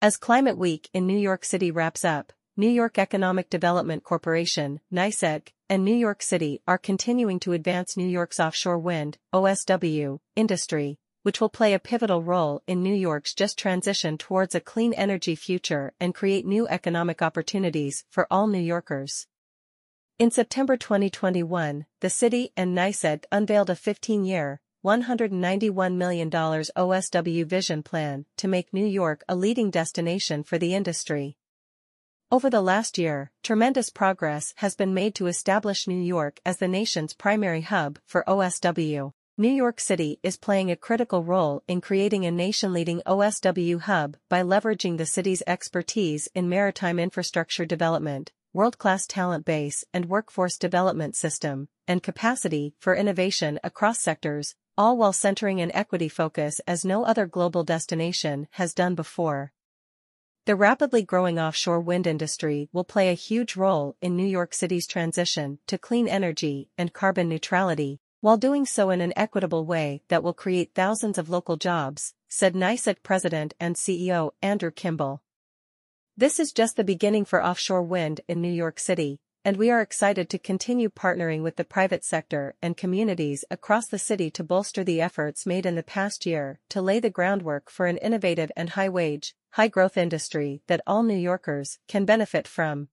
As Climate Week in New York City wraps up, New York Economic Development Corporation, NYCEDC, and New York City are continuing to advance New York's offshore wind, OSW, industry, which will play a pivotal role in New York's just transition towards a clean energy future and create new economic opportunities for all New Yorkers. In September 2021, the city and NYCEDC unveiled a 15-year, $191 million OSW vision plan to make New York a leading destination for the industry. Over the last year, tremendous progress has been made to establish New York as the nation's primary hub for OSW. New York City is playing a critical role in creating a nation-leading OSW hub by leveraging the city's expertise in maritime infrastructure development, world-class talent base and workforce development system, and capacity for innovation across sectors, all while centering an equity focus as no other global destination has done before. The rapidly growing offshore wind industry will play a huge role in New York City's transition to clean energy and carbon neutrality, while doing so in an equitable way that will create thousands of local jobs, said NYCEDC President and CEO Andrew Kimball. This is just the beginning for offshore wind in New York City, and we are excited to continue partnering with the private sector and communities across the city to bolster the efforts made in the past year to lay the groundwork for an innovative and high-wage, high-growth industry that all New Yorkers can benefit from.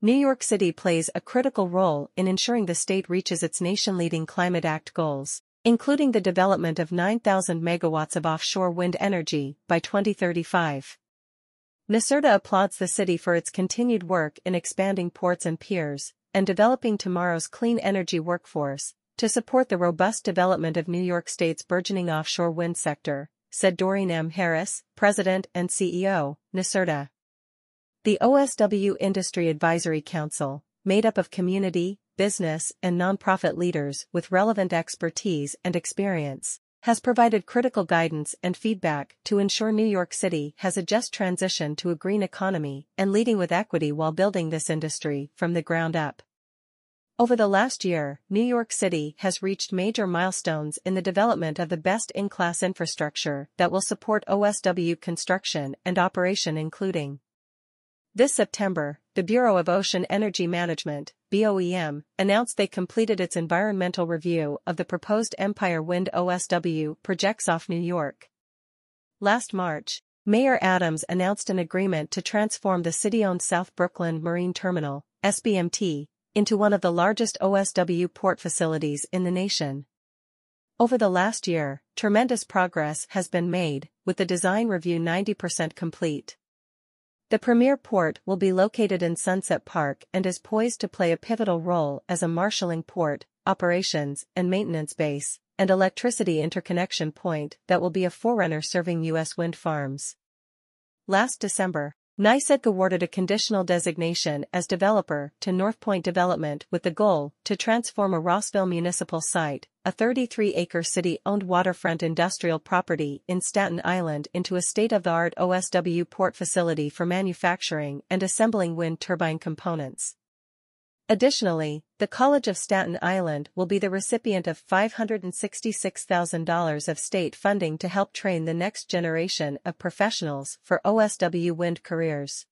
New York City plays a critical role in ensuring the state reaches its nation-leading Climate Act goals, including the development of 9,000 megawatts of offshore wind energy by 2035. NYSERDA applauds the city for its continued work in expanding ports and piers, and developing tomorrow's clean energy workforce, to support the robust development of New York State's burgeoning offshore wind sector, said Doreen M. Harris, President and CEO, NYSERDA. The OSW Industry Advisory Council, made up of community, business, and nonprofit leaders with relevant expertise and experience, has provided critical guidance and feedback to ensure New York City has a just transition to a green economy and leading with equity while building this industry from the ground up. Over the last year, New York City has reached major milestones in the development of the best-in-class infrastructure that will support OSW construction and operation including this September, the Bureau of Ocean Energy Management, BOEM, announced they completed its environmental review of the proposed Empire Wind OSW projects off New York. Last March, Mayor Adams announced an agreement to transform the city-owned South Brooklyn Marine Terminal, SBMT, into one of the largest OSW port facilities in the nation. Over the last year, tremendous progress has been made, with the design review 90% complete. The premier port will be located in Sunset Park and is poised to play a pivotal role as a marshalling port, operations and maintenance base, and electricity interconnection point that will be a forerunner serving U.S. wind farms. Last December, NYCEDC awarded a conditional designation as developer to Northpointe Development with the goal to transform a Rossville municipal site, a 33-acre city-owned waterfront industrial property in Staten Island into a state-of-the-art OSW port facility for manufacturing and assembling wind turbine components. Additionally, the College of Staten Island will be the recipient of $566,000 of state funding to help train the next generation of professionals for OSW wind careers.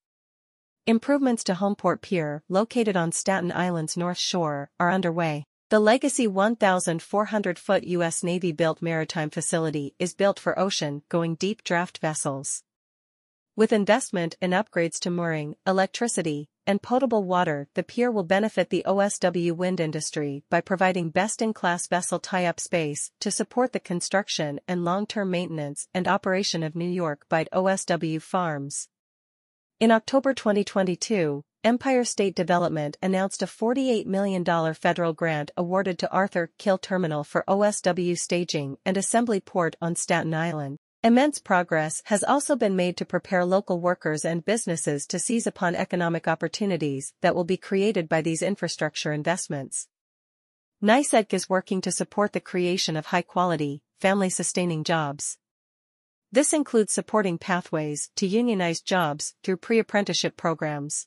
Improvements to Homeport Pier, located on Staten Island's North Shore, are underway. The legacy 1,400-foot U.S. Navy-built maritime facility is built for ocean-going deep draft vessels. With investment in upgrades to mooring, electricity, and potable water, the pier will benefit the OSW wind industry by providing best-in-class vessel tie-up space to support the construction and long-term maintenance and operation of New York Bight OSW farms. In October 2022, Empire State Development announced a $48 million federal grant awarded to Arthur Kill Terminal for OSW staging and assembly port on Staten Island. Immense progress has also been made to prepare local workers and businesses to seize upon economic opportunities that will be created by these infrastructure investments. NYCEDC is working to support the creation of high-quality, family-sustaining jobs. This includes supporting pathways to unionized jobs through pre-apprenticeship programs.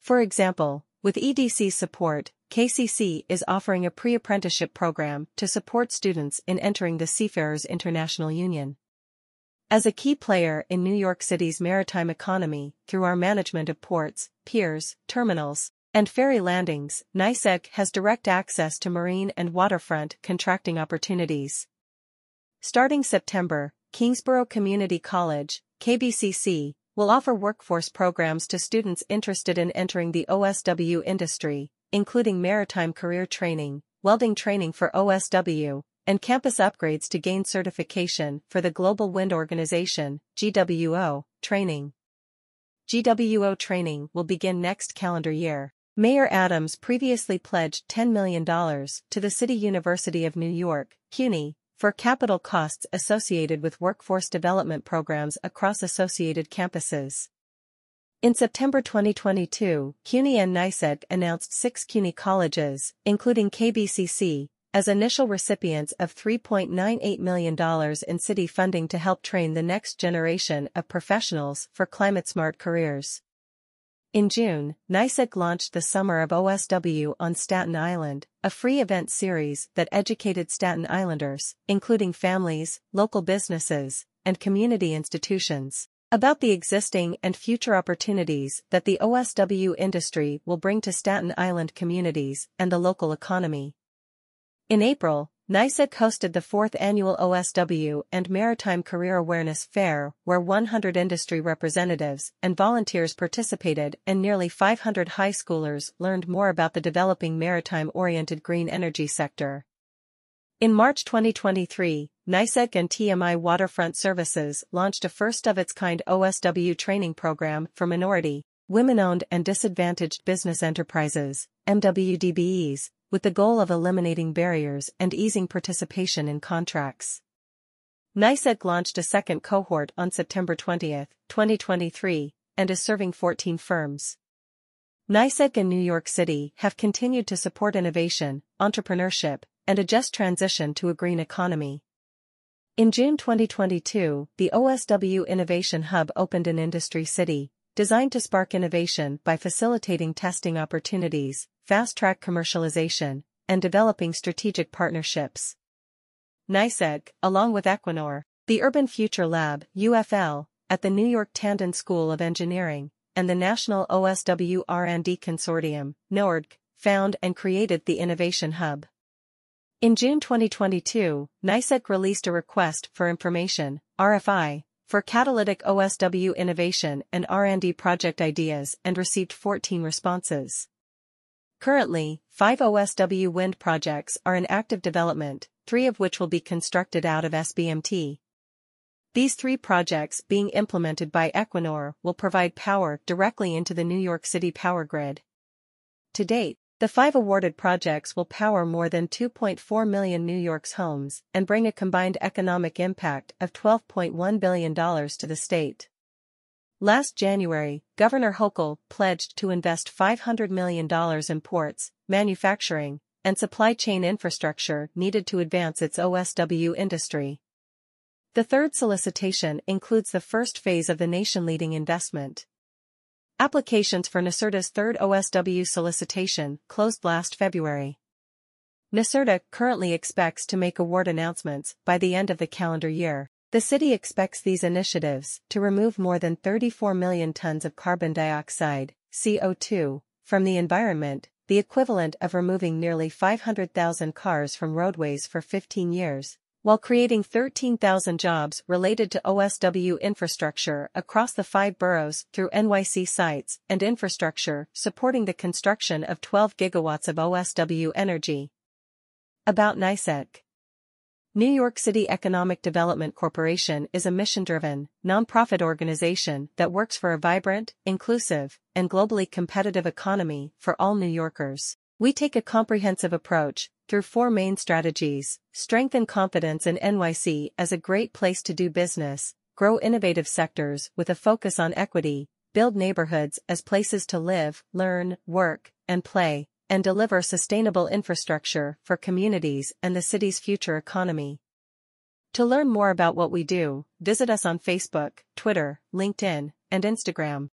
For example, with EDC support, KCC is offering a pre-apprenticeship program to support students in entering the Seafarers International Union. As a key player in New York City's maritime economy, through our management of ports, piers, terminals, and ferry landings, NYCEDC has direct access to marine and waterfront contracting opportunities. Starting September, Kingsborough Community College, KBCC, will offer workforce programs to students interested in entering the OSW industry, including maritime career training, welding training for OSW, and campus upgrades to gain certification for the Global Wind Organization, GWO, training. GWO training will begin next calendar year. Mayor Adams previously pledged $10 million to the City University of New York, CUNY, for capital costs associated with workforce development programs across associated campuses. In September 2022, CUNY and NYCEDC announced six CUNY colleges, including KBCC, as initial recipients of $3.98 million in city funding to help train the next generation of professionals for climate-smart careers. In June, NYCEDC launched the Summer of OSW on Staten Island, a free event series that educated Staten Islanders, including families, local businesses, and community institutions, about the existing and future opportunities that the OSW industry will bring to Staten Island communities and the local economy. In April, NYCEDC hosted the fourth annual OSW and Maritime Career Awareness Fair where 100 industry representatives and volunteers participated and nearly 500 high schoolers learned more about the developing maritime-oriented green energy sector. In March 2023, NYCEDC and TMI Waterfront Services launched a first-of-its-kind OSW training program for minority, women-owned and disadvantaged business enterprises, MWDBEs, with the goal of eliminating barriers and easing participation in contracts. NYCEDC launched a second cohort on September 20, 2023, and is serving 14 firms. NYCEDC and New York City have continued to support innovation, entrepreneurship, and a just transition to a green economy. In June 2022, the OSW Innovation Hub opened in Industry City, designed to spark innovation by facilitating testing opportunities, fast-track commercialization, and developing strategic partnerships. NYCEDC, along with Equinor, the Urban Future Lab, UFL, at the New York Tandon School of Engineering, and the National OSW R&D Consortium, NORDC, found and created the Innovation Hub. In June 2022, NYCEDC released a Request for Information, RFI, for catalytic OSW innovation and R&D project ideas and received 14 responses. Currently, five OSW wind projects are in active development, three of which will be constructed out of SBMT. These three projects being implemented by Equinor will provide power directly into the New York City power grid. To date, the five awarded projects will power more than 2.4 million New York's homes and bring a combined economic impact of $12.1 billion to the state. Last January, Governor Hochul pledged to invest $500 million in ports, manufacturing, and supply chain infrastructure needed to advance its OSW industry. The third solicitation includes the first phase of the nation-leading investment, Applications for NYSERDA's third OSW solicitation closed last February. NYSERDA currently expects to make award announcements by the end of the calendar year. The city expects these initiatives to remove more than 34 million tons of carbon dioxide, CO2, from the environment, the equivalent of removing nearly 500,000 cars from roadways for 15 years while creating 13,000 jobs related to OSW infrastructure across the five boroughs through NYC sites and infrastructure supporting the construction of 12 gigawatts of OSW energy. About NYCEDC New York City Economic Development Corporation is a mission-driven, nonprofit organization that works for a vibrant, inclusive, and globally competitive economy for all New Yorkers. We take a comprehensive approach, through four main strategies, strengthen confidence in NYC as a great place to do business, grow innovative sectors with a focus on equity, build neighborhoods as places to live, learn, work, and play, and deliver sustainable infrastructure for communities and the city's future economy. To learn more about what we do, visit us on Facebook, Twitter, LinkedIn, and Instagram.